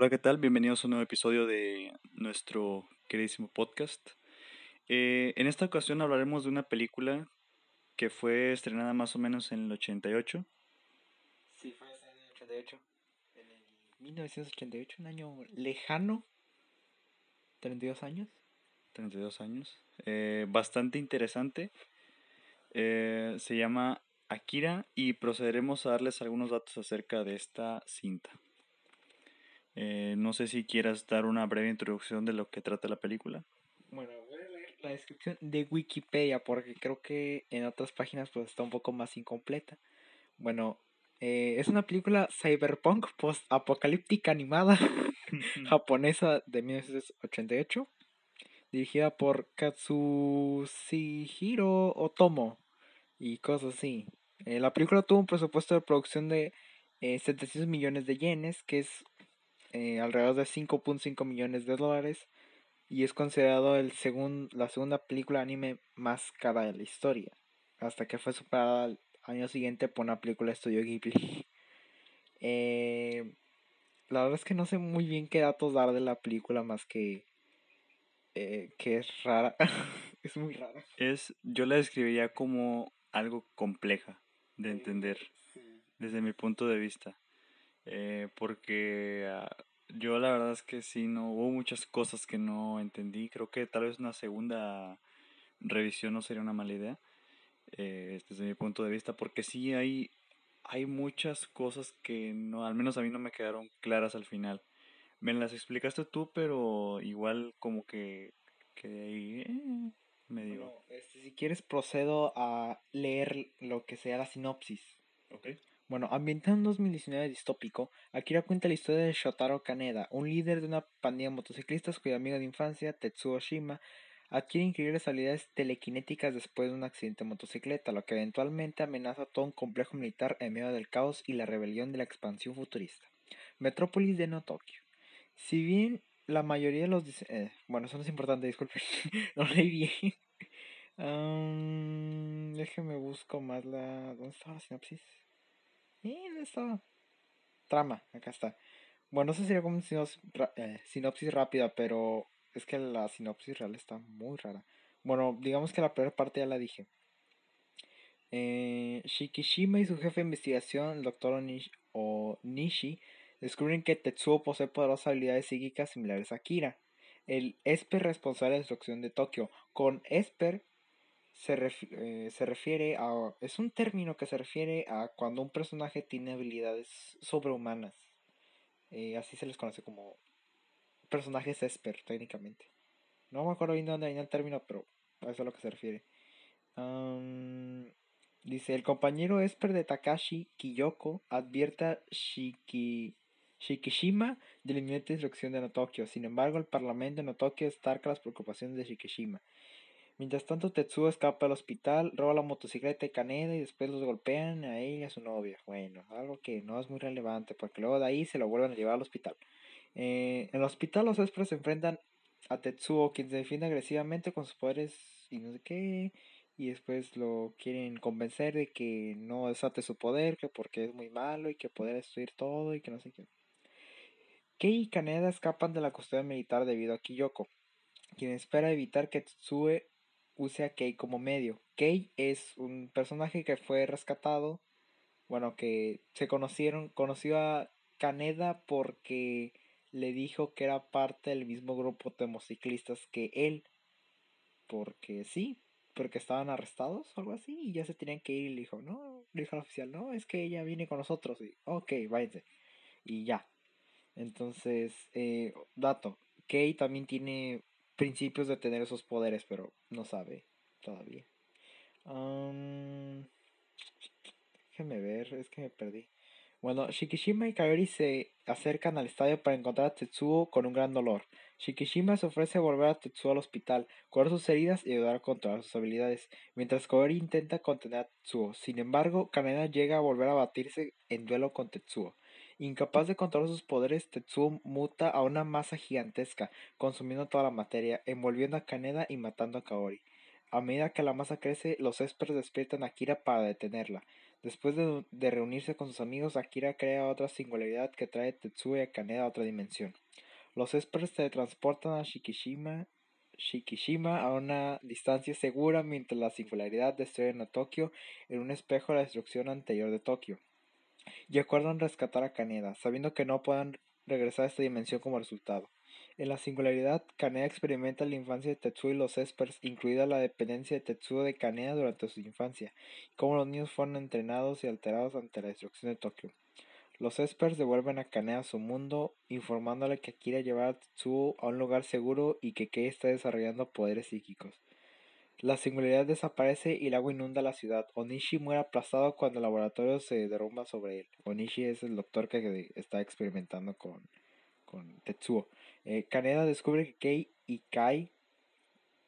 Hola, ¿qué tal? Bienvenidos a un nuevo episodio de nuestro queridísimo podcast. Eh, en esta ocasión hablaremos de una película que fue estrenada más o menos en el 88. Sí, fue en el 88. En el 1988, un año lejano. 32 años. 32 años. Eh, bastante interesante. Eh, se llama Akira y procederemos a darles algunos datos acerca de esta cinta. Eh, no sé si quieras dar una breve introducción de lo que trata la película. Bueno, voy a leer la descripción de Wikipedia porque creo que en otras páginas pues está un poco más incompleta. Bueno, eh, es una película cyberpunk post-apocalíptica animada japonesa de 1988 dirigida por Katsushiro Otomo y cosas así. Eh, la película tuvo un presupuesto de producción de 700 millones de yenes, que es eh, alrededor de 5.5 millones de dólares y es considerado el segun, la segunda película anime más cara de la historia, hasta que fue superada al año siguiente por una película de estudio Ghibli. Eh, la verdad es que no sé muy bien qué datos dar de la película más que eh, que es rara, es muy rara. Es, yo la describiría como algo compleja de entender desde mi punto de vista. Eh, porque ah, yo la verdad es que sí, no hubo muchas cosas que no entendí. Creo que tal vez una segunda revisión no sería una mala idea, eh, desde mi punto de vista, porque sí hay, hay muchas cosas que no, al menos a mí no me quedaron claras al final. Me las explicaste tú, pero igual como que quedé ahí eh, medio... este, si quieres procedo a leer lo que sea la sinopsis. Okay. Bueno, ambientado en 2019 distópico, Akira cuenta la historia de Shotaro Kaneda, un líder de una pandilla de motociclistas cuyo amigo de infancia, Tetsuo Shima, adquiere increíbles habilidades telequinéticas después de un accidente de motocicleta, lo que eventualmente amenaza todo un complejo militar en medio del caos y la rebelión de la expansión futurista. Metrópolis de No Tokio. Si bien la mayoría de los... Eh, bueno, eso no es importante, disculpen, no leí bien. um, déjeme busco más la... ¿Dónde está la sinopsis? ¿Dónde está? Trama, acá está. Bueno, eso sería como una sinopsis, eh, sinopsis rápida, pero es que la sinopsis real está muy rara. Bueno, digamos que la primera parte ya la dije. Eh, Shikishima y su jefe de investigación, el doctor Onishi, descubren que Tetsuo posee poderosas habilidades psíquicas similares a Kira, el Esper responsable de la destrucción de Tokio. Con Esper se, eh, se, refiere a... es un término que se refiere a cuando un personaje tiene habilidades sobrehumanas. Eh, así se les conoce como personajes Esper, técnicamente. No me acuerdo bien de dónde viene el término, pero a eso es a lo que se refiere. dice, el compañero Esper de Takashi, Kiyoko, advierta Shiki, Shikishima de la inminente destrucción de Notokio. Sin embargo, el parlamento de Notokio destaca las preocupaciones de Shikishima. Mientras tanto, Tetsuo escapa al hospital, roba la motocicleta de Kaneda y después los golpean a él y a su novia. Bueno, algo que no es muy relevante porque luego de ahí se lo vuelven a llevar al hospital. Eh, en el hospital los espres se enfrentan a Tetsuo, quien se defiende agresivamente con sus poderes y no sé qué. Y después lo quieren convencer de que no desate su poder, que porque es muy malo y que puede destruir todo y que no sé qué. Kei y Kaneda escapan de la custodia militar debido a Kiyoko, quien espera evitar que Tetsuo use a Kei como medio. Kei es un personaje que fue rescatado, bueno, que se conocieron, conoció a Kaneda porque le dijo que era parte del mismo grupo de motociclistas que él, porque sí, porque estaban arrestados o algo así y ya se tenían que ir y le dijo, no, le dijo al oficial, no, es que ella viene con nosotros y, ok, váyanse, y ya, entonces, eh, dato, Kei también tiene principios de tener esos poderes, pero no sabe todavía. Um, déjeme ver, es que me perdí. Bueno, Shikishima y Kaori se acercan al estadio para encontrar a Tetsuo con un gran dolor. Shikishima se ofrece a volver a Tetsuo al hospital, curar sus heridas y ayudar a controlar sus habilidades, mientras Kaori intenta contener a Tetsuo. Sin embargo, Kaneda llega a volver a batirse en duelo con Tetsuo. Incapaz de controlar sus poderes, Tetsuo muta a una masa gigantesca, consumiendo toda la materia, envolviendo a Kaneda y matando a Kaori. A medida que la masa crece, los espers despiertan a Kira para detenerla. Después de, reunirse con sus amigos, Akira crea otra singularidad que trae Tetsuo y a Kaneda a otra dimensión. Los Espers se transportan a Shikishima, Shikishima a una distancia segura mientras la singularidad destruye a Tokio en un espejo de la destrucción anterior de Tokio. Y acuerdan rescatar a Kaneda, sabiendo que no puedan regresar a esta dimensión como resultado. En la singularidad, Kaneda experimenta la infancia de Tetsuo y los Espers, incluida la dependencia de Tetsuo de Kaneda durante su infancia, y cómo los niños fueron entrenados y alterados ante la destrucción de Tokio. Los Espers devuelven a Kaneda a su mundo, informándole que quiere llevar a Tetsuo a un lugar seguro y que Kei está desarrollando poderes psíquicos. La singularidad desaparece y el agua inunda la ciudad. Onishi muere aplastado cuando el laboratorio se derrumba sobre él. Onishi es el doctor que está experimentando con, con Tetsuo. Eh, Kaneda descubre que Kei y Kai,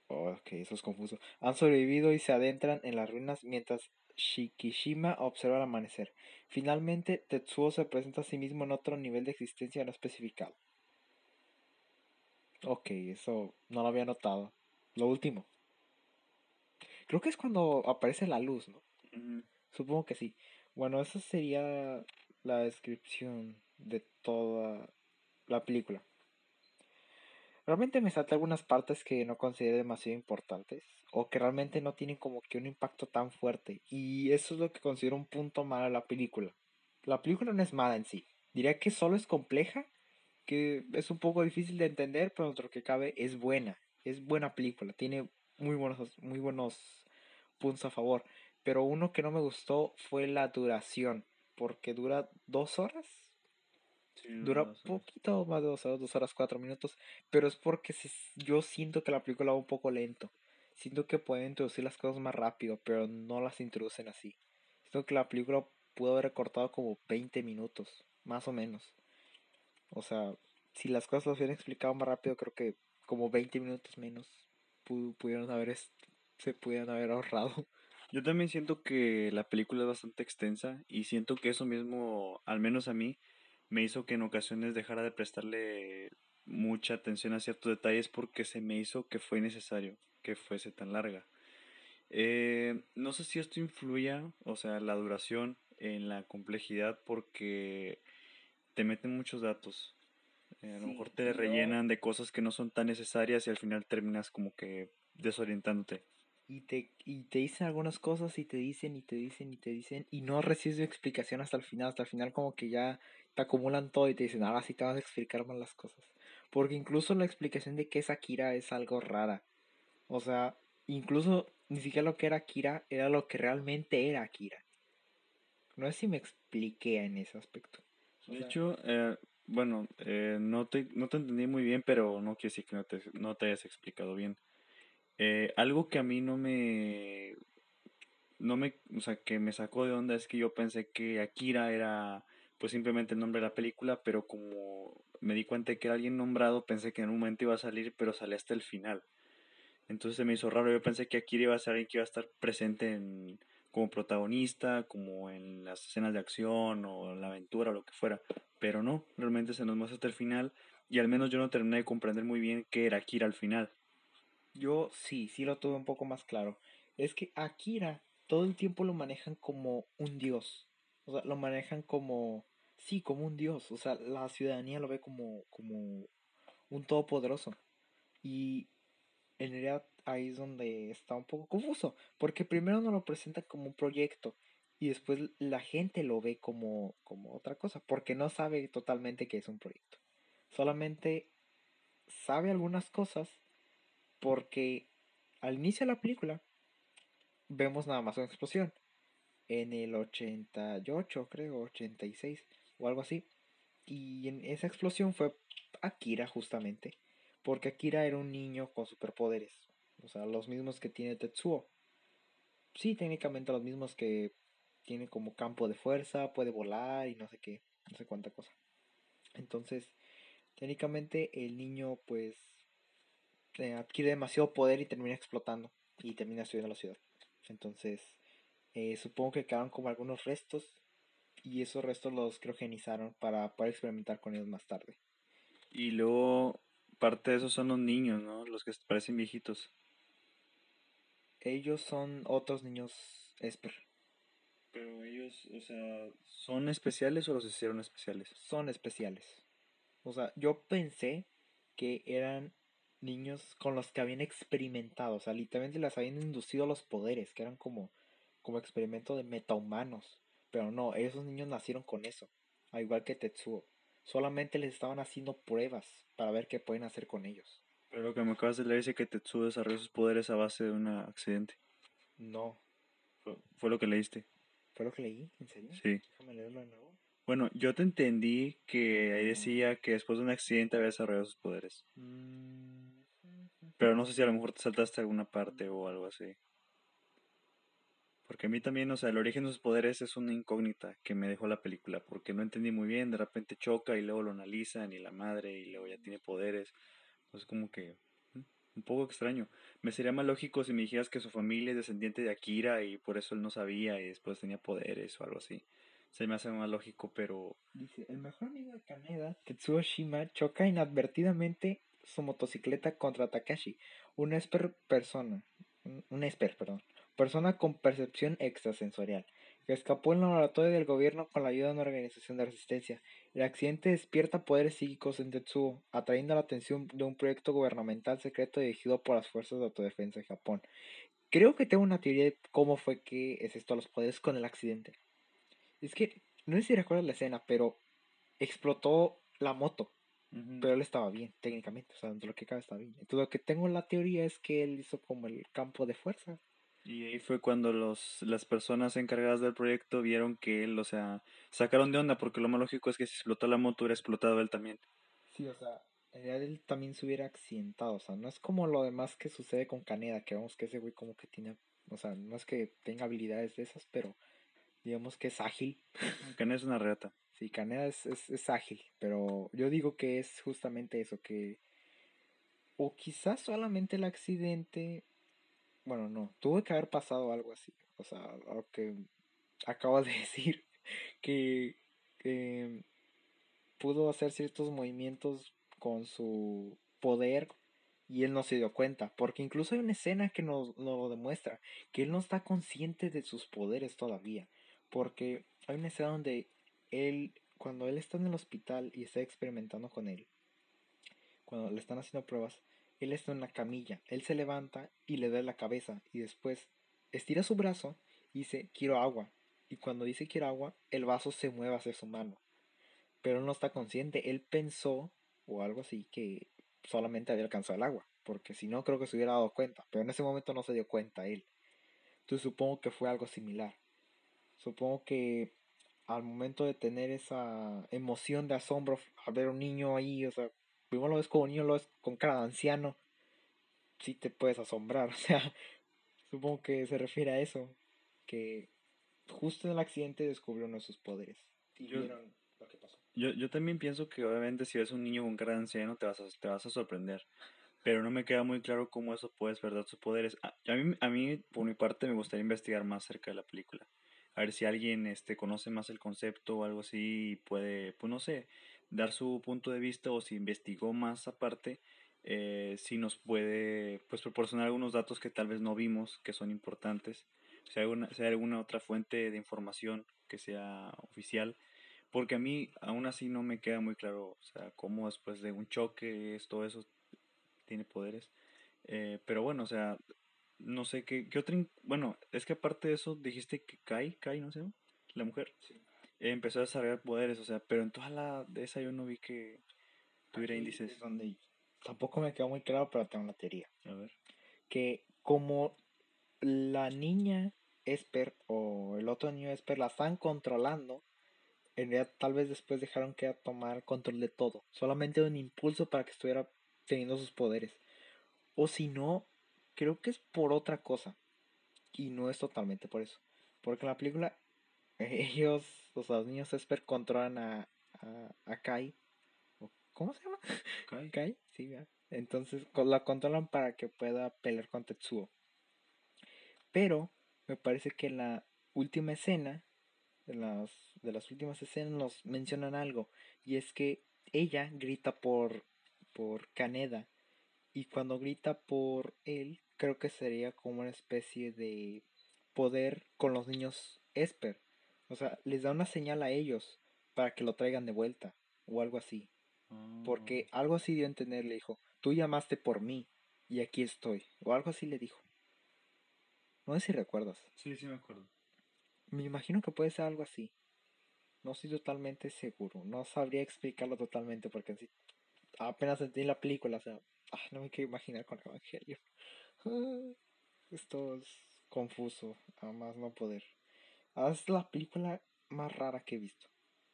oh, ok, eso es confuso, han sobrevivido y se adentran en las ruinas mientras Shikishima observa el amanecer. Finalmente, Tetsuo se presenta a sí mismo en otro nivel de existencia no especificado. Ok, eso no lo había notado. Lo último. Creo que es cuando aparece la luz, ¿no? Supongo que sí. Bueno, esa sería la descripción de toda la película. Realmente me salta algunas partes que no considero demasiado importantes o que realmente no tienen como que un impacto tan fuerte y eso es lo que considero un punto malo de la película. La película no es mala en sí. Diría que solo es compleja, que es un poco difícil de entender, pero dentro que cabe es buena. Es buena película, tiene muy buenos, muy buenos puntos a favor. Pero uno que no me gustó fue la duración, porque dura dos horas. dura un poquito más de dos horas, dos horas, cuatro minutos. Pero es porque yo siento que la película va un poco lento. Siento que pueden introducir las cosas más rápido, pero no las introducen así. Siento que la película pudo haber recortado como 20 minutos, más o menos. O sea, si las cosas las hubieran explicado más rápido, creo que como 20 minutos menos pudieron haber se pudieran haber ahorrado. Yo también siento que la película es bastante extensa y siento que eso mismo, al menos a mí, me hizo que en ocasiones dejara de prestarle mucha atención a ciertos detalles porque se me hizo que fue necesario que fuese tan larga. Eh, no sé si esto influya, o sea, la duración en la complejidad porque te meten muchos datos. Eh, a lo mejor te rellenan de cosas que no son tan necesarias y al final terminas como que desorientándote y te, y te dicen algunas cosas y te dicen y te dicen y te dicen y no recibes explicación hasta el final, hasta el final como que ya te acumulan todo y te dicen, ahora sí te vas a explicar más las cosas. Porque incluso la explicación de qué es Akira es algo rara. O sea, incluso ni siquiera lo que era Akira era lo que realmente era Akira. No sé si me expliqué en ese aspecto. de hecho, eh, bueno, eh, no, te, no te entendí muy bien, pero no quiere decir que no te, no te hayas explicado bien. Eh, algo que a mí no me, no me, o sea, que me sacó de onda es que yo pensé que Akira era pues simplemente el nombre de la película, pero como me di cuenta de que era alguien nombrado, pensé que en un momento iba a salir, pero sale hasta el final. Entonces se me hizo raro, yo pensé que Akira iba a ser alguien que iba a estar presente en, como protagonista, como en las escenas de acción o la aventura o lo que fuera, pero no, realmente se nos muestra hasta el final y al menos yo no terminé de comprender muy bien qué era Akira al final. Yo sí, sí lo tuve un poco más claro. Es que Akira todo el tiempo lo manejan como un dios. O sea, lo manejan como, sí, como un dios. O sea, la ciudadanía lo ve como, como un todopoderoso. Y en realidad ahí es donde está un poco confuso. Porque primero nos lo presentan como un proyecto. Y después la gente lo ve como, como otra cosa. Porque no sabe totalmente que es un proyecto. Solamente sabe algunas cosas porque al inicio de la película vemos nada más una explosión. En el 88, creo, 86 o algo así. Y en esa explosión fue Akira justamente. Porque Akira era un niño con superpoderes. O sea, los mismos que tiene Tetsuo. Sí, técnicamente los mismos que tiene como campo de fuerza, puede volar y no sé qué, no sé cuánta cosa. Entonces, técnicamente el niño pues eh, adquiere demasiado poder y termina explotando y termina destruyendo la ciudad. Entonces, eh, supongo que quedaron como algunos restos y esos restos los criogenizaron para poder experimentar con ellos más tarde. Y luego, parte de esos son los niños, ¿no? Los que parecen viejitos. Ellos son otros niños Esper. Pero ellos, o sea, ¿son especiales o los hicieron especiales? Son especiales. O sea, yo pensé que eran niños con los que habían experimentado, o sea, literalmente les habían inducido los poderes, que eran como, como experimento de metahumanos. Pero no, esos niños nacieron con eso, al igual que Tetsuo. Solamente les estaban haciendo pruebas para ver qué pueden hacer con ellos. Pero lo que me acabas de leer dice que Tetsuo desarrolló sus poderes a base de un accidente. No. Fue, lo que leíste. ¿Fue lo que leí? ¿En serio? Sí. Déjame leerlo de nuevo. Bueno, yo te entendí que ahí decía que después de un accidente había desarrollado sus poderes. Mm, Pero no sé si a lo mejor te saltaste alguna parte o algo así. Porque a mí también, o sea, el origen de sus poderes es una incógnita que me dejó la película, porque no entendí muy bien, de repente choca y luego lo analizan y la madre y luego ya tiene poderes. Entonces como que mm, un poco extraño. Me sería más lógico si me dijeras que su familia es descendiente de Akira y por eso él no sabía y después tenía poderes o algo así se me hace más lógico, pero... Dice, el mejor amigo de Kaneda, Tetsuo Shima, choca inadvertidamente su motocicleta contra Takashi, una esper persona, un esper, perdón, persona con percepción extrasensorial, que escapó en el laboratorio del gobierno con la ayuda de una organización de resistencia. El accidente despierta poderes psíquicos en Tetsuo, atrayendo la atención de un proyecto gubernamental secreto dirigido por las fuerzas de autodefensa de Japón. Creo que tengo una teoría de cómo fue que es esto a los poderes con el accidente. Es que, no sé si recuerdas la escena, pero explotó la moto. Pero él estaba bien, técnicamente. O sea, dentro de lo que cabe está bien. Entonces, lo que tengo la teoría es que él hizo como el campo de fuerza. Y ahí fue cuando los, las personas encargadas del proyecto vieron que él, o sea, sacaron de onda, porque lo más lógico es que si explotó la moto hubiera explotado él también. Sí, o sea, en realidad él también se hubiera accidentado. O sea, no es como lo demás que sucede con Caneda, que vemos que ese güey como que tiene. O sea, no es que tenga habilidades de esas, pero digamos que es ágil. Caneda es una reata. Sí, Caneda es, es, ágil, pero yo digo que es justamente eso, que... O quizás solamente el accidente... Bueno, no, tuvo que haber pasado algo así. O sea, lo que acabas de decir, que, que pudo hacer ciertos movimientos con su poder y él no se dio cuenta, porque incluso hay una escena que nos, nos, lo demuestra, que él no está consciente de sus poderes todavía. Porque hay una escena donde él, cuando él está en el hospital y está experimentando con él, cuando le están haciendo pruebas, él está en la camilla, él se levanta y le da la cabeza y después estira su brazo y dice quiero agua. Y cuando dice quiero agua, el vaso se mueve hacia su mano. Pero él no está consciente, él pensó o algo así que solamente había alcanzado el agua, porque si no creo que se hubiera dado cuenta, pero en ese momento no se dio cuenta él. Entonces supongo que fue algo similar. Supongo que al momento de tener esa emoción de asombro al ver a un niño ahí, o sea, primero lo ves como niño, lo ves con cara de anciano, sí te puedes asombrar, o sea, supongo que se refiere a eso, que justo en el accidente descubrió uno de sus poderes y yo, vieron lo que pasó. Yo, yo también pienso que obviamente si ves un niño con cara de anciano te vas a, te vas a sorprender, pero no me queda muy claro cómo eso puede despertar sus poderes. A, a, mí, a mí, por mi parte, me gustaría investigar más acerca de la película a ver si alguien este, conoce más el concepto o algo así y puede, pues no sé, dar su punto de vista o si investigó más aparte, eh, si nos puede pues proporcionar algunos datos que tal vez no vimos, que son importantes, si hay, alguna, si hay alguna otra fuente de información que sea oficial, porque a mí aún así no me queda muy claro, o sea, cómo después de un choque, todo eso tiene poderes. Eh, pero bueno, o sea, no sé qué, qué otra. Bueno, es que aparte de eso, dijiste que Kai, Kai, no sé, la mujer, empezó a desarrollar poderes, o sea, pero en toda la de esa yo no vi que tuviera índices. donde tampoco me quedó muy claro, pero tengo una teoría. A ver. Que como la niña Esper o el otro niño Esper la están controlando, en realidad tal vez después dejaron que tomar control de todo. Solamente un impulso para que estuviera teniendo sus poderes. O si no, creo que es por otra cosa. Y no es totalmente por eso. Porque en la película, ellos, o sea, los niños Esper controlan a, a, Kai. ¿Cómo se llama? Kai. Kai, sí, Entonces la controlan para que pueda pelear con Tetsuo. Pero me parece que en la última escena, de las, de las últimas escenas, nos mencionan algo. Y es que ella grita por, por Kaneda. Y cuando grita por él, creo que sería como una especie de poder con los niños Esper. O sea, les da una señal a ellos para que lo traigan de vuelta o algo así. Porque Ah. algo así dio a entender, le dijo, tú llamaste por mí y aquí estoy. O algo así le dijo. No sé si recuerdas. Sí, sí me acuerdo. Me imagino que puede ser algo así. No estoy totalmente seguro. No sabría explicarlo totalmente porque apenas sentí la película. O sea, ah, no me quiero imaginar con Evangelio. Ah, esto es confuso. A más no poder. Es la película más rara que he visto.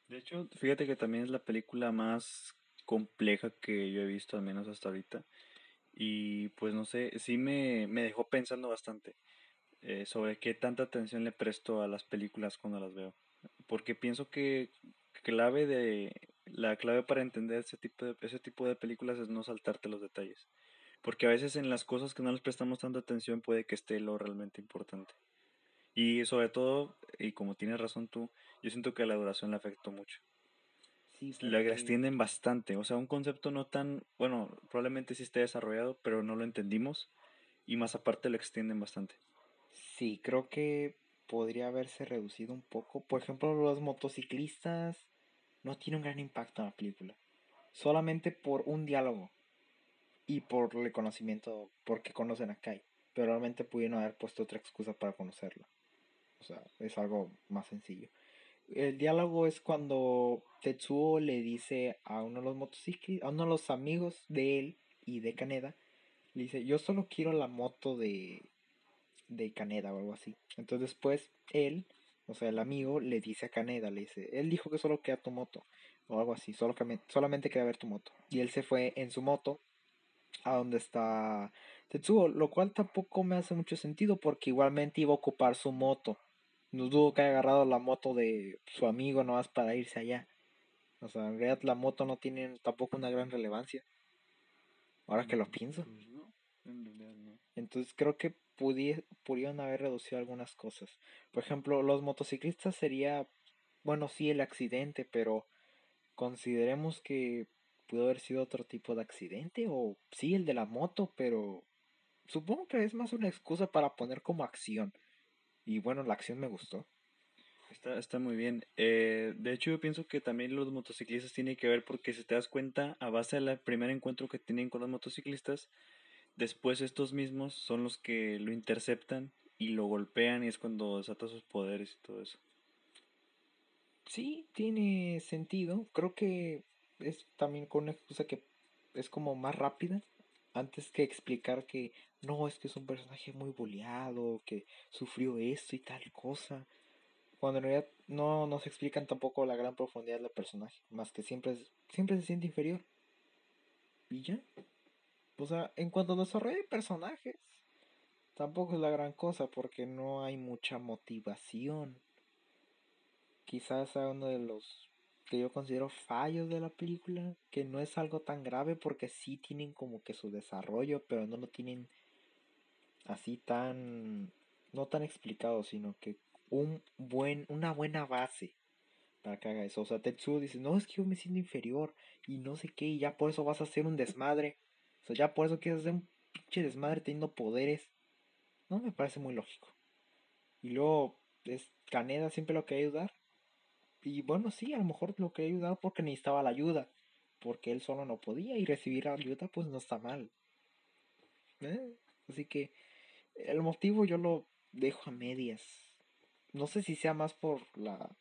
De hecho, fíjate que también es la película más compleja que yo he visto, al menos hasta ahorita. Y pues no sé, sí me, me dejó pensando bastante eh, sobre qué tanta atención le presto a las películas cuando las veo. Porque pienso que clave de, la clave para entender ese tipo de, ese tipo de películas es no saltarte los detalles. Porque a veces en las cosas que no les prestamos tanta atención puede que esté lo realmente importante. Y sobre todo, y como tienes razón tú, yo siento que la duración le afectó mucho. Sí, La extienden bastante, o sea, un concepto no tan, bueno, probablemente sí esté desarrollado, pero no lo entendimos y más aparte lo extienden bastante. sí, creo que podría haberse reducido un poco. Por ejemplo, los motociclistas no tienen un gran impacto en la película. Solamente por un diálogo y por el conocimiento, porque conocen a Kai. Pero realmente pudieron haber puesto otra excusa para conocerlo. O sea, es algo más sencillo. El diálogo es cuando Tetsuo le dice a uno de los motociclistas, a uno de los amigos de él y de Kaneda, le dice, yo solo quiero la moto de, de Kaneda o algo así. Entonces después él, o sea, el amigo, le dice a Kaneda, le dice, él dijo que solo quería tu moto o algo así, solo que solamente quería ver tu moto. Y él se fue en su moto a donde está Tetsuo, lo cual tampoco me hace mucho sentido porque igualmente iba a ocupar su moto. No dudo que haya agarrado la moto de su amigo nomás para irse allá. O sea, en realidad la moto no tiene tampoco una gran relevancia. Ahora que lo pienso. Pues no, en realidad no. Entonces creo que pudieron haber reducido algunas cosas. Por ejemplo, los motociclistas sería, bueno, sí el accidente, pero consideremos que pudo haber sido otro tipo de accidente o sí el de la moto, pero supongo que es más una excusa para poner como acción. Y bueno, la acción me gustó. Está, está muy bien. Eh, de hecho, yo pienso que también los motociclistas tienen que ver porque si te das cuenta, a base del primer encuentro que tienen con los motociclistas, después estos mismos son los que lo interceptan y lo golpean y es cuando desata sus poderes y todo eso. Sí, tiene sentido. Creo que es también con una excusa que es como más rápida. Antes que explicar que no, es que es un personaje muy boleado, que sufrió esto y tal cosa. Cuando en realidad no nos explican tampoco la gran profundidad del personaje. Más que siempre, siempre se siente inferior. Y ya. O sea, en cuanto a desarrollo de personajes, tampoco es la gran cosa porque no hay mucha motivación quizás sea uno de los que yo considero fallos de la película, que no es algo tan grave porque sí tienen como que su desarrollo, pero no lo tienen así tan no tan explicado, sino que un buen una buena base para que haga eso. O sea, Tetsuo dice, "No, es que yo me siento inferior y no sé qué, y ya por eso vas a hacer un desmadre." Sea, ya por eso quieres hacer un pinche desmadre teniendo poderes. No me parece muy lógico. Y luego es Kaneda siempre lo quería ayudar. Y bueno, sí, a lo mejor lo quería ayudar porque necesitaba la ayuda. Porque él solo no podía y recibir ayuda pues no está mal. ¿eh? Así que el motivo yo lo dejo a medias. No sé si sea más por la...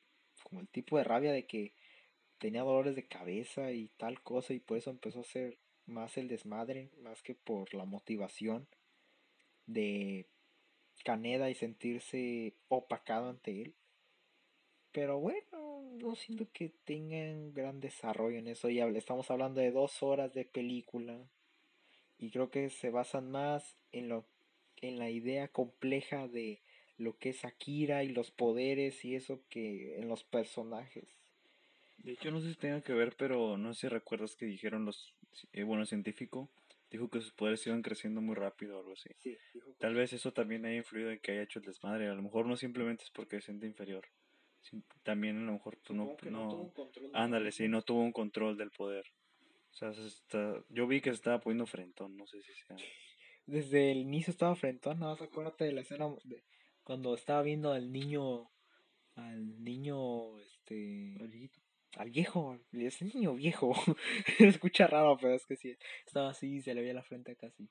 como el tipo de rabia de que tenía dolores de cabeza y tal cosa y por eso empezó a ser más el desmadre, más que por la motivación de Caneda y sentirse opacado ante él. Pero bueno, no siento que tengan gran desarrollo en eso. Ya estamos hablando de dos horas de película. Y creo que se basan más en lo en la idea compleja de lo que es Akira y los poderes y eso que en los personajes. De hecho, no sé si tenga que ver, pero no sé si recuerdas que dijeron los, eh, bueno, el científico dijo que sus poderes iban creciendo muy rápido o algo así. Sí, dijo Tal vez eso también haya influido en que haya hecho el desmadre. A lo mejor no simplemente es porque se siente inferior. También a lo mejor tú no, Supongo que no no, tuvo un control de ándale, sí no tuvo un control del poder. O sea, se está, yo vi que se estaba poniendo frentón, no sé si sea. Desde el inicio estaba frentón, nada más acuérdate de la escena de cuando estaba viendo al niño al niño, este... Al viejo, ese niño viejo. Escucha raro, pero es que sí. Estaba así, se le veía la frente casi.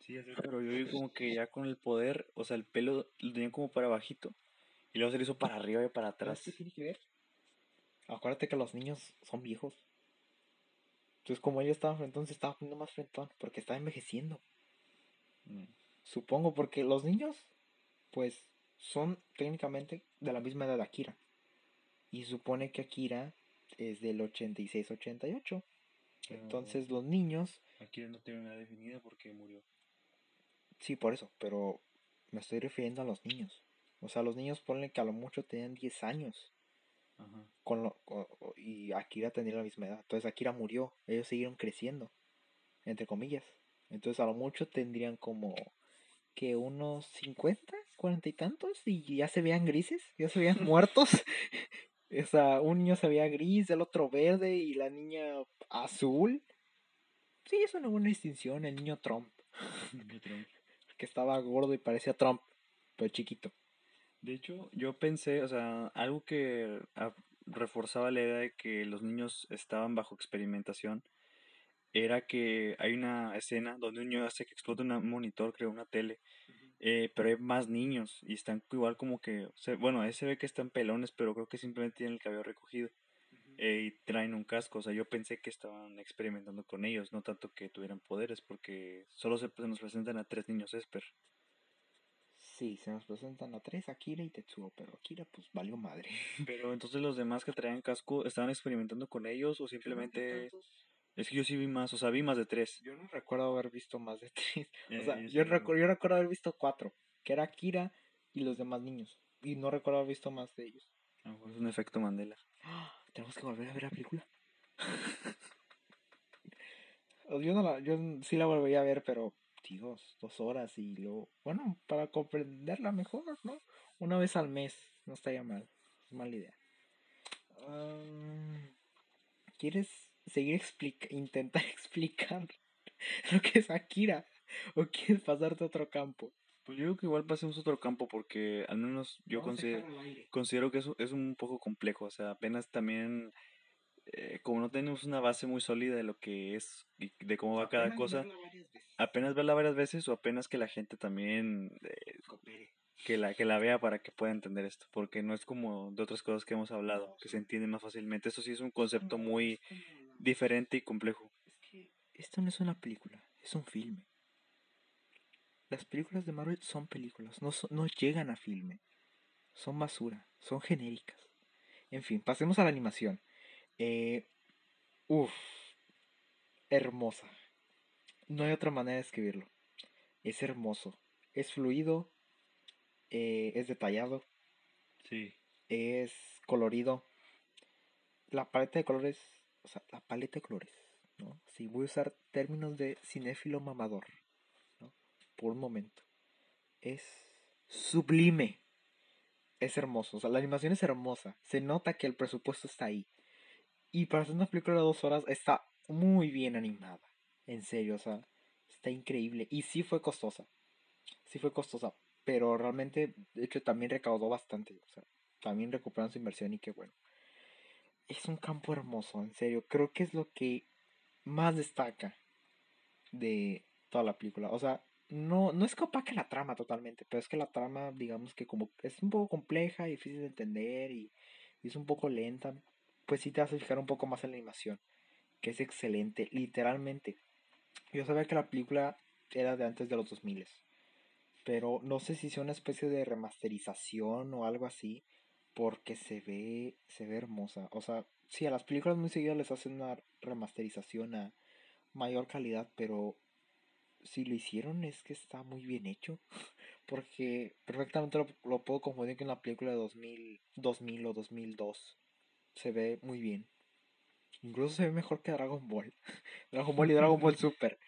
Sí, pero yo vi como que ya con el poder, o sea, el pelo lo tenían como para bajito. Y luego se le hizo para arriba y para atrás. ¿Qué tiene que ver? Acuérdate que los niños son viejos. Entonces, como ella estaba frentón, se estaba poniendo más frentón porque estaba envejeciendo. Mm. Supongo, porque los niños, pues, son técnicamente de la misma edad de Akira. Y supone que Akira es del 86-88. Entonces, los niños. Akira no tiene una definida porque murió. Sí, por eso, pero me estoy refiriendo a los niños. O sea, los niños ponen que a lo mucho tenían 10 años. Con lo, y Akira tenía la misma edad. Entonces Akira murió. Ellos siguieron creciendo. Entre comillas. Entonces a lo mucho tendrían como que unos 50, 40 y tantos. Y ya se veían grises. Ya se veían muertos. o sea, un niño se veía gris, el otro verde y la niña azul. Sí, es una buena distinción. El niño Trump. que estaba gordo y parecía Trump. Pero chiquito. De hecho, yo pensé, o sea, algo que ah, reforzaba la idea de que los niños estaban bajo experimentación era que hay una escena donde un niño hace que explote un monitor, creo, una tele, eh, pero hay más niños y están igual como que, bueno, ahí se ve que están pelones, pero creo que simplemente tienen el cabello recogido eh, y traen un casco, o sea, yo pensé que estaban experimentando con ellos, no tanto que tuvieran poderes, porque solo se, se nos presentan a tres niños Esper. Sí, se nos presentan a tres, Akira y Tetsuo, pero Akira pues valió madre. Pero entonces los demás que traían casco, ¿estaban experimentando con ellos o simplemente... Es que yo sí vi más, o sea, vi más de tres. Yo no recuerdo haber visto más de tres. o sea, yo, recuerdo, yo recuerdo haber visto cuatro, que era Akira y los demás niños. Y no recuerdo haber visto más de ellos. A lo mejor es un efecto Mandela. Tenemos que volver a ver la película. yo, no la, yo sí la volvería a ver, pero dos horas y luego, bueno, para comprenderla mejor, ¿no? Una vez al mes, no estaría mal, es mala idea. ¿Quieres seguir explica intentar explicar lo que es Akira? ¿O quieres pasarte a otro campo? Pues yo creo que igual pasemos a otro campo porque al menos yo considero, considero que eso es un poco complejo, o sea, apenas también eh, como no tenemos una base muy sólida de lo que es y de cómo va cada cosa, apenas verla varias veces o apenas que la gente también eh, que la que la vea para que pueda entender esto, porque no es como de otras cosas que hemos hablado, que se entiende más fácilmente. Eso sí es un concepto muy diferente y complejo. Es que esto no es una película, es un filme. Las películas de Marvel son películas, no, no llegan a filme. Son basura, son genéricas. En fin, pasemos a la animación. Eh, uf, hermosa. No hay otra manera de escribirlo. Es hermoso. Es fluido. Eh, es detallado. Sí. Es colorido. La paleta de colores. O sea, la paleta de colores. ¿no? Si voy a usar términos de cinéfilo mamador. ¿no? Por un momento. Es sublime. Es hermoso. O sea, la animación es hermosa. Se nota que el presupuesto está ahí. Y para hacer una película de dos horas está muy bien animada. En serio, o sea, está increíble. Y sí fue costosa. Sí fue costosa. Pero realmente, de hecho, también recaudó bastante. O sea, también recuperaron su inversión y qué bueno. Es un campo hermoso, en serio. Creo que es lo que más destaca de toda la película. O sea, no, no es que opaque la trama totalmente, pero es que la trama, digamos que como es un poco compleja, difícil de entender y, y es un poco lenta pues sí te a fijar un poco más en la animación, que es excelente, literalmente. Yo sabía que la película era de antes de los 2000, pero no sé si sea una especie de remasterización o algo así, porque se ve, se ve hermosa. O sea, sí, a las películas muy seguidas les hacen una remasterización a mayor calidad, pero si lo hicieron es que está muy bien hecho. Porque perfectamente lo, lo puedo confundir con la película de 2000, 2000 o 2002 se ve muy bien. Incluso se ve mejor que Dragon Ball. Dragon Ball y Dragon Ball Super.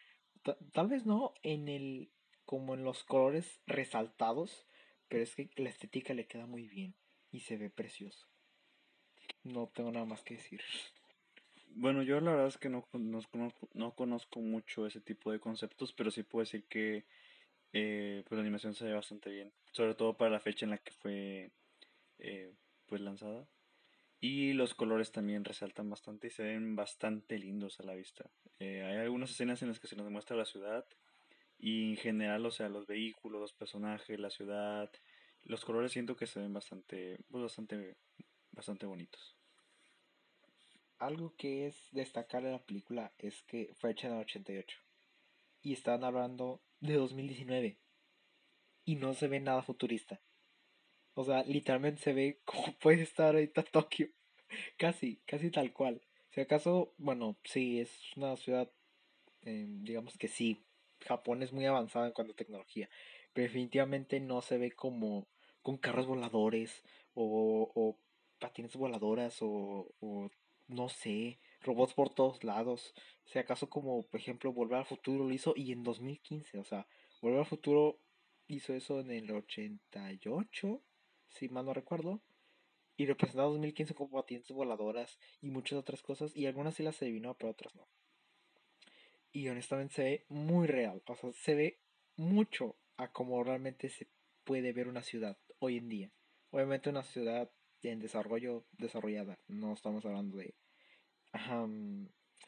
tal vez no en el como en los colores resaltados, pero es que la estética le queda muy bien y se ve precioso. No tengo nada más que decir. Bueno, yo la verdad es que no, conozco, no conozco mucho ese tipo de conceptos, pero sí puedo decir que eh, pues la animación se ve bastante bien. Sobre todo para la fecha en la que fue eh, pues lanzada. Y los colores también resaltan bastante y se ven bastante lindos a la vista. Eh, hay algunas escenas en las que se nos muestra la ciudad y en general, o sea, los vehículos, los personajes, la ciudad, los colores siento que se ven bastante, pues bastante, bastante bonitos. Algo que es destacar de la película es que fue hecha en el 88 y están hablando de 2019 y no se ve nada futurista. O sea, literalmente se ve como puede estar ahorita Tokio. casi, casi tal cual. Si acaso, bueno, sí, es una ciudad, eh, digamos que sí, Japón es muy avanzado en cuanto a tecnología, definitivamente no se ve como con carros voladores o, o patines voladoras o, o, no sé, robots por todos lados. Si acaso como, por ejemplo, Volver al Futuro lo hizo y en 2015, o sea, Volver al Futuro hizo eso en el 88, si mal no recuerdo. Y representaba 2015 como patines voladoras y muchas otras cosas. Y algunas sí las adivinó, pero otras no. Y honestamente se ve muy real. O sea, se ve mucho a como realmente se puede ver una ciudad hoy en día. Obviamente una ciudad en desarrollo desarrollada. No estamos hablando de,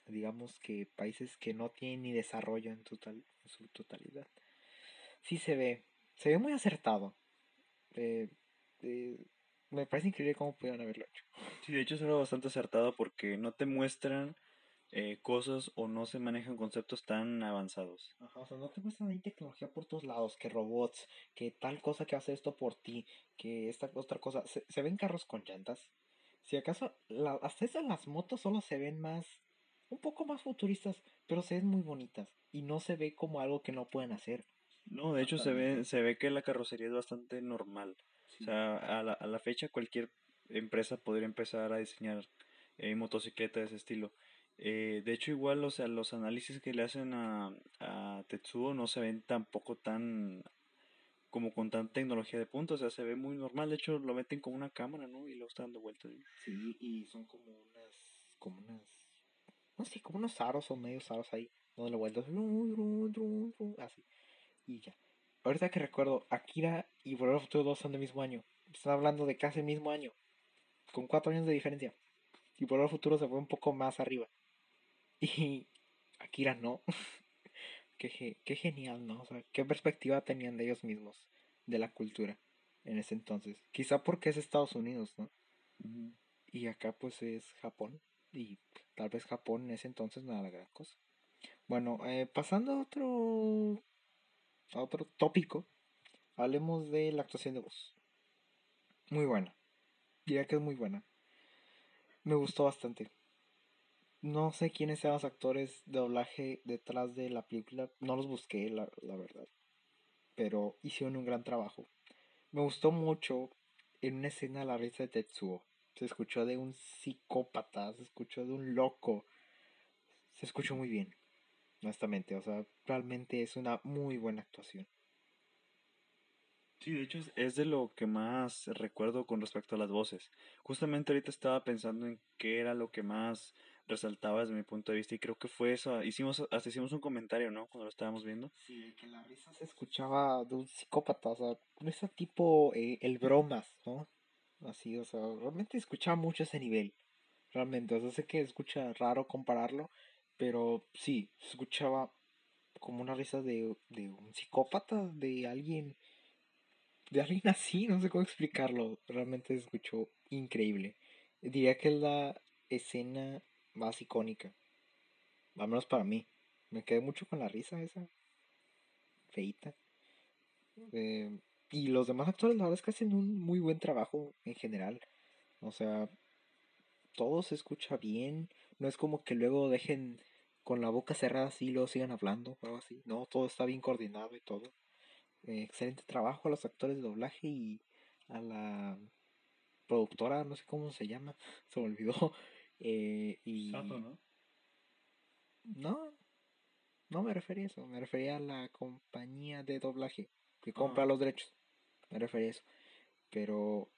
digamos que países que no tienen ni desarrollo en, total, en su totalidad. Sí se ve, se ve muy acertado. Eh, eh, me parece increíble cómo pudieron haberlo hecho. Sí, de hecho es algo bastante acertado porque no te muestran eh, cosas o no se manejan conceptos tan avanzados. Ajá, o sea, no te muestran ahí tecnología por todos lados, que robots, que tal cosa que hace esto por ti, que esta otra cosa. Se, ven carros con llantas. Si acaso, la, hasta esas las motos solo se ven más, un poco más futuristas, pero se ven muy bonitas y no se ve como algo que no pueden hacer. No, de hecho se ve, se ve que la carrocería es bastante normal. O sea, a la, a la fecha cualquier empresa podría empezar a diseñar eh, motocicletas de ese estilo. Eh, de hecho, igual, o sea, los análisis que le hacen a, a Tetsuo no se ven tampoco tan como con tanta tecnología de punta, o sea, se ve muy normal, de hecho lo meten con una cámara, ¿no? Y lo está dando vueltas. Sí, y son como unas, como unas, no sé, como unos aros o medios aros ahí, donde lo vueltas, así, y ya. Ahorita que recuerdo, Akira y Volver al Futuro 2 son del mismo año, están hablando de casi el mismo año, con cuatro años de diferencia, y Volver al Futuro se fue un poco más arriba. Y Akira no. qué, qué genial, ¿no? O sea, qué perspectiva tenían de ellos mismos, de la cultura en ese entonces. Quizá porque es Estados Unidos, ¿no? Y acá pues es Japón. Y tal vez Japón en ese entonces no era la gran cosa. Bueno, eh, pasando a otro, a otro tópico, hablemos de la actuación de voz. Muy buena. Diría que es muy buena. Me gustó bastante. No sé quiénes eran los actores de doblaje detrás de la película. No los busqué, la, verdad. Pero hicieron un gran trabajo. Me gustó mucho en una escena la risa de Tetsuo. Se escuchó de un psicópata, se escuchó de un loco. Se escuchó muy bien, honestamente. O sea, realmente es una muy buena actuación. Sí, de hecho es, de lo que más recuerdo con respecto a las voces. Justamente ahorita estaba pensando en qué era lo que más resaltaba desde mi punto de vista y creo que fue eso. Hicimos, hasta hicimos un comentario, ¿no? Cuando lo estábamos viendo. Sí, que la risa se escuchaba de un psicópata, o sea, ese tipo eh, el bromas, ¿no? Así, o sea, realmente escuchaba mucho ese nivel. Realmente, o sea, sé que escucha raro compararlo, pero sí, escuchaba como una risa de, de un psicópata, de alguien, de alguien así, no sé cómo explicarlo. Realmente escuchó increíble. Diría que es la escena más icónica. Al menos para mí. Me quedé mucho con la risa esa. Feita. Eh, y los demás actores, la verdad es que hacen un muy buen trabajo en general. O sea, todo se escucha bien. No es como que luego dejen con la boca cerrada así y luego sigan hablando o algo así. No, todo está bien coordinado y todo. Eh, excelente trabajo a los actores de doblaje y a la productora, no sé cómo se llama, se me olvidó. Eh, y... ¿no? No, no me refería a eso, me refería a la compañía de doblaje que compra los derechos. Me refería a eso. Pero,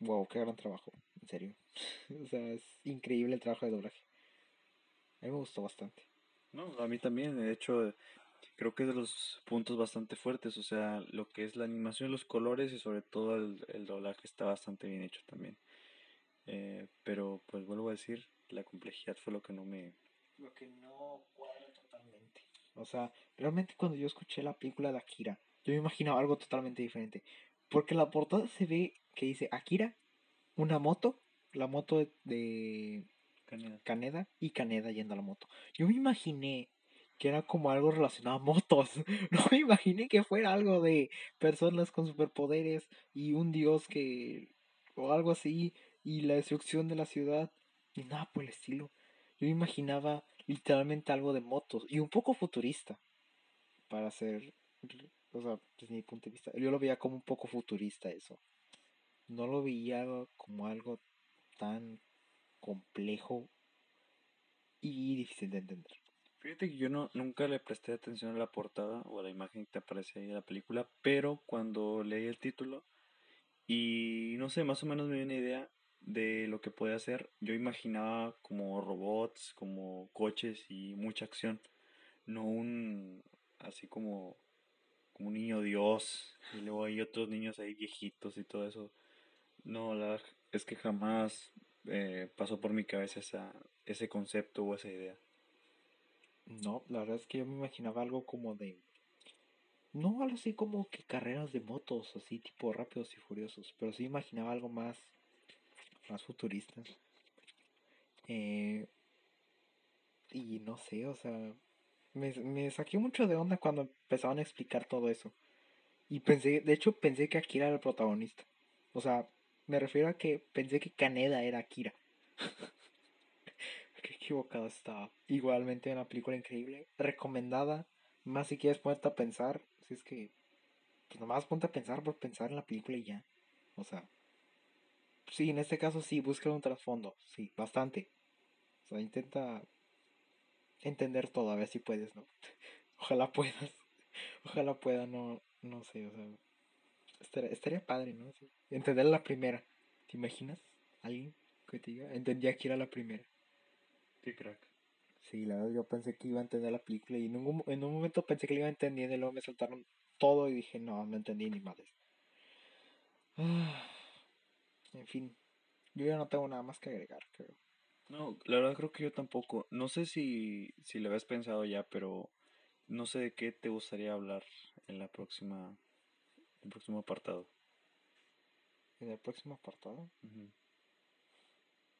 wow, qué gran trabajo, en serio. o sea, es increíble el trabajo de doblaje. A mí me gustó bastante. No, a mí también, de hecho, creo que es de los puntos bastante fuertes, o sea, lo que es la animación, los colores y sobre todo el, el doblaje está bastante bien hecho también. Eh, pero pues vuelvo a decir, la complejidad fue lo que no me... Lo que no cuadra totalmente. O sea, realmente cuando yo escuché la película de Akira, yo me imaginaba algo totalmente diferente. Porque en la portada se ve que dice Akira, una moto, la moto de Caneda. Caneda y Caneda yendo a la moto. Yo me imaginé que era como algo relacionado a motos. No me imaginé que fuera algo de personas con superpoderes y un dios que... o algo así y la destrucción de la ciudad y nada por el estilo. Yo imaginaba literalmente algo de motos y un poco futurista para ser, o sea, desde mi punto de vista, yo lo veía como un poco futurista eso. No lo veía como algo tan complejo y difícil de entender. Fíjate que yo no, nunca le presté atención a la portada o a la imagen que te aparece ahí en la película, pero cuando leí el título y no sé, más o menos me dio una idea de lo que puede hacer, yo imaginaba como robots, como coches y mucha acción, no un así como, un niño dios y luego hay otros niños ahí viejitos y todo eso. No, la es que jamás eh, pasó por mi cabeza esa, ese concepto o esa idea. No, la verdad es que yo me imaginaba algo como de... No algo así como que carreras de motos, así tipo rápidos y furiosos, pero sí imaginaba algo más, más futurista. Eh, y no sé, o sea, me, me saqué mucho de onda cuando empezaban a explicar todo eso. Y pensé, de hecho pensé que Akira era el protagonista. O sea, me refiero a que pensé que Kaneda era Akira. Qué equivocado estaba. Igualmente una película increíble. Recomendada. Más si quieres ponerte a pensar. Si es que. Pues nomás ponte a pensar por pensar en la película y ya. O sea. Sí, en este caso sí, busca un trasfondo. Sí, bastante. O sea, intenta entender todo, a ver si puedes, ¿no? Ojalá puedas. Ojalá pueda, no, no sé, o sea. Estaría, estaría padre, ¿no? Sí. Entender la primera. ¿Te imaginas? Alguien que te diga. Entendía que era la primera. Qué crack. Sí, la verdad yo pensé que iba a entender la película y en un, en un momento pensé que la iba a entender y luego me saltaron todo y dije, no, no entendí ni madres. En fin, yo ya no tengo nada más que agregar, creo. No, la verdad creo que yo tampoco. No sé si, si lo habías pensado ya, pero no sé de qué te gustaría hablar en la próxima, el próximo apartado. ¿En el próximo apartado?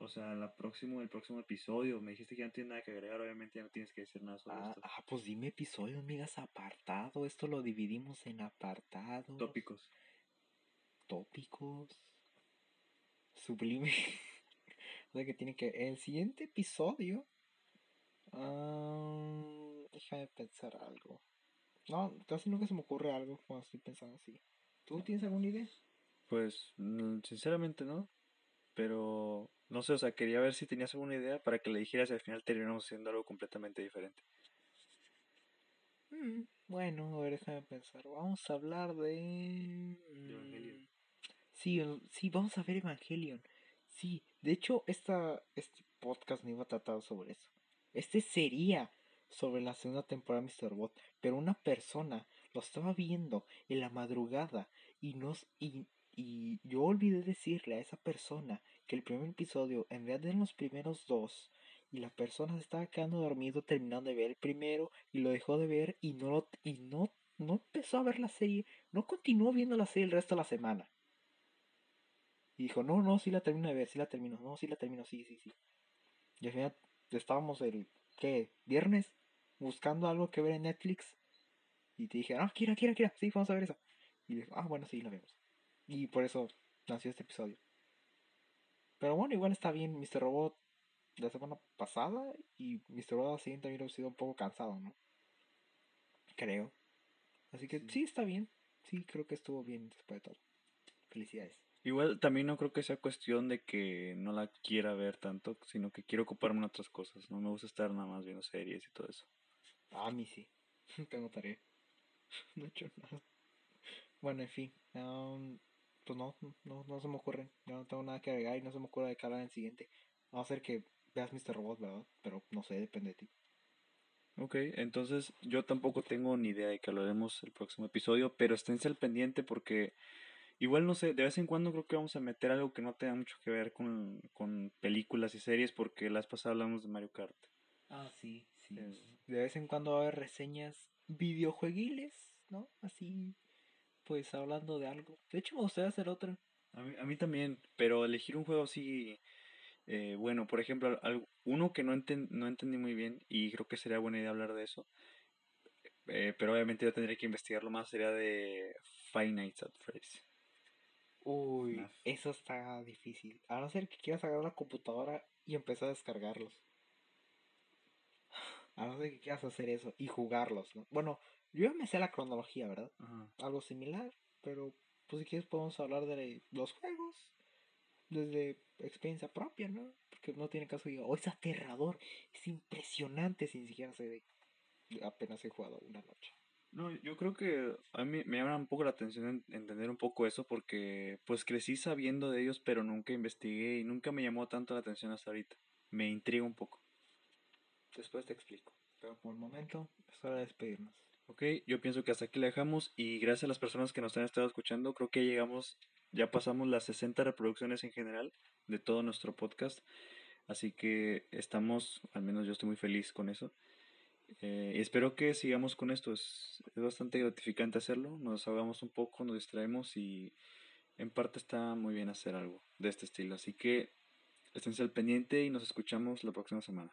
O sea, la próximo, el próximo episodio. Me dijiste que ya no tienes nada que agregar, obviamente ya no tienes que decir nada sobre Ah, esto. ah, pues dime episodio, amigas, apartado. Esto lo dividimos en apartados. Tópicos. Tópicos. Sublime. o sea que tiene que. El siguiente episodio. déjame pensar algo. No, casi nunca se me ocurre algo cuando estoy pensando así. ¿Tú tienes alguna idea? Pues, mm, sinceramente no. Pero, no sé, o sea, quería ver si tenías alguna idea para que le dijeras y al final terminamos haciendo algo completamente diferente. Mm, bueno, a ver, déjame pensar. Vamos a hablar de... Evangelion. Sí, sí, vamos a ver Evangelion. Sí, de hecho, esta, este podcast no iba a tratar sobre eso. Este sería sobre la segunda temporada de Mr. Bot, pero una persona lo estaba viendo en la madrugada y nos y, y yo olvidé decirle a esa persona que el primer episodio en vez de los primeros dos y la persona se estaba quedando dormido terminando de ver el primero y lo dejó de ver y no y no no empezó a ver la serie, no continuó viendo la serie el resto de la semana. Y dijo, no, no, sí la termino de ver, sí la termino, no, sí la termino, sí, sí, sí. Y al final estábamos el, ¿qué? Viernes buscando algo que ver en Netflix. Y te dije, ah, Kira, Kira, Kira, sí, vamos a ver eso. Y dijo, ah, bueno, sí, la vemos. Y por eso nació este episodio. Pero bueno, igual está bien Mr. Robot la semana pasada y Mr. Robot la siguiente también ha sido un poco cansado, ¿no? Creo. Así que Sí. sí, está bien. Sí, creo que estuvo bien después de todo. Felicidades. Igual también no creo que sea cuestión de que no la quiera ver tanto, sino que quiero ocuparme en otras cosas. No me gusta estar nada más viendo series y todo eso. Ah, a mí sí. Tengo tarea. No he hecho nada. Bueno, en fin. pues no, no, no se me ocurre. Yo no tengo nada que agregar y no se me ocurre de cara en el siguiente. Va a ser que veas Mr. Robot, ¿verdad? Pero no sé, depende de ti. Ok, entonces yo tampoco tengo ni idea de que hablaremos el próximo episodio, pero esténse al pendiente porque igual no sé, de vez en cuando creo que vamos a meter algo que no tenga mucho que ver con, con películas y series porque las pasadas hablamos de Mario Kart. Ah, sí, sí. De vez en cuando va a haber reseñas videojueguiles, ¿no? Así, pues hablando de algo. De hecho, me gustaría hacer otra. A mí, a mí también, pero elegir un juego así eh, bueno, por ejemplo, uno que no, no entendí muy bien y creo que sería buena idea hablar de eso, eh, pero obviamente yo tendría que investigarlo más, sería de Five Nights at Freddy's. Uy, eso está difícil. A no ser que quieras agarrar la computadora y empezar a descargarlos. A no ser que quieras hacer eso y jugarlos, ¿no? Bueno, yo ya me sé la cronología, ¿verdad? Algo similar, pero pues si quieres podemos hablar de los juegos desde experiencia propia, ¿no? Porque no tiene caso diga, oh, es aterrador, es impresionante si ni siquiera se ve. Apenas he jugado una noche. No, yo creo que a mí me llama un poco la atención entender un poco eso porque pues crecí sabiendo de ellos pero nunca investigué y nunca me llamó tanto la atención hasta ahorita. Me intriga un poco. Después te explico. Pero por el momento es hora de despedirnos. Ok, yo pienso que hasta aquí la dejamos y gracias a las personas que nos han estado escuchando, creo que llegamos ya pasamos las 60 reproducciones en general de todo nuestro podcast. Así que estamos, al menos yo estoy muy feliz con eso. Eh, y espero que sigamos con esto. Es, es bastante gratificante hacerlo. Nos ahogamos un poco, nos distraemos y en parte está muy bien hacer algo de este estilo. Así que esténse al pendiente y nos escuchamos la próxima semana.